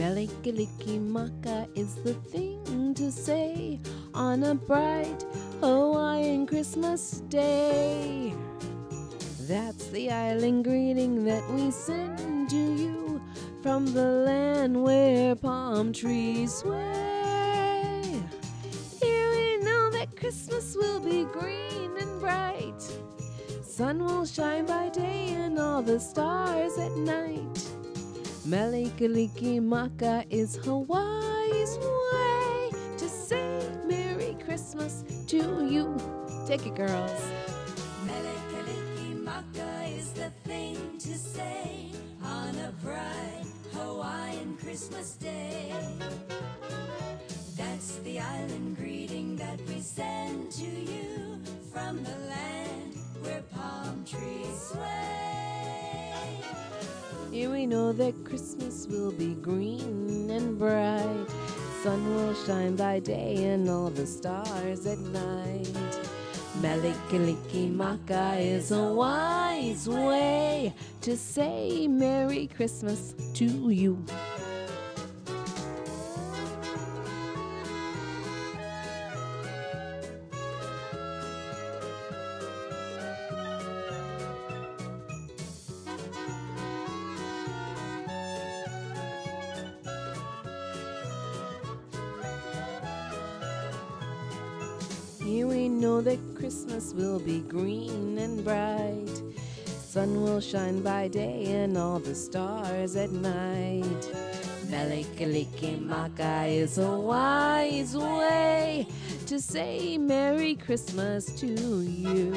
Mele Kalikimaka is the thing to say on a bright Hawaiian Christmas day. That's the island greeting that we send to you from the land where palm trees sway. Here we know that Christmas will be green and bright. Sun will shine by day and all the stars at night. Mele Kalikimaka is Hawaii's way to say Merry Christmas to you. Take it, girls. Mele Kalikimaka is the thing to say on a bright Hawaiian Christmas day. That's the island greeting that we send to you from the land We know that Christmas will be green and bright. Sun will shine by day and all the stars at night. Mele Kalikimaka is Hawaii's way to say Merry Christmas to you. Here we know that Christmas will be green and bright. Sun will shine by day and all the stars at night. Mele Kalikimaka is Hawaii's way to say Merry Christmas to you.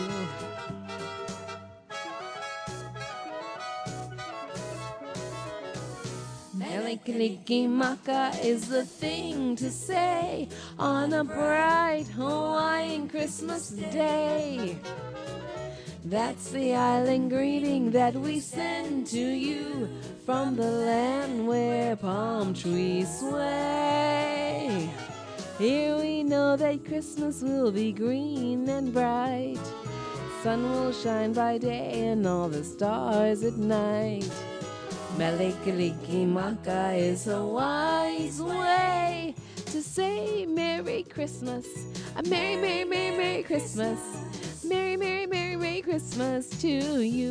Mele Kalikimaka is the thing to say on a bright Hawaiian Christmas day. That's the island greeting that we send to you from the land where palm trees sway. Here we know that Christmas will be green and bright. Sun will shine by day and all the stars at night. Mele Kalikimaka is Hawaii's way to say Merry Christmas. A Merry, Merry, Merry, Merry Christmas. Merry, Merry, Merry, Merry Christmas to you.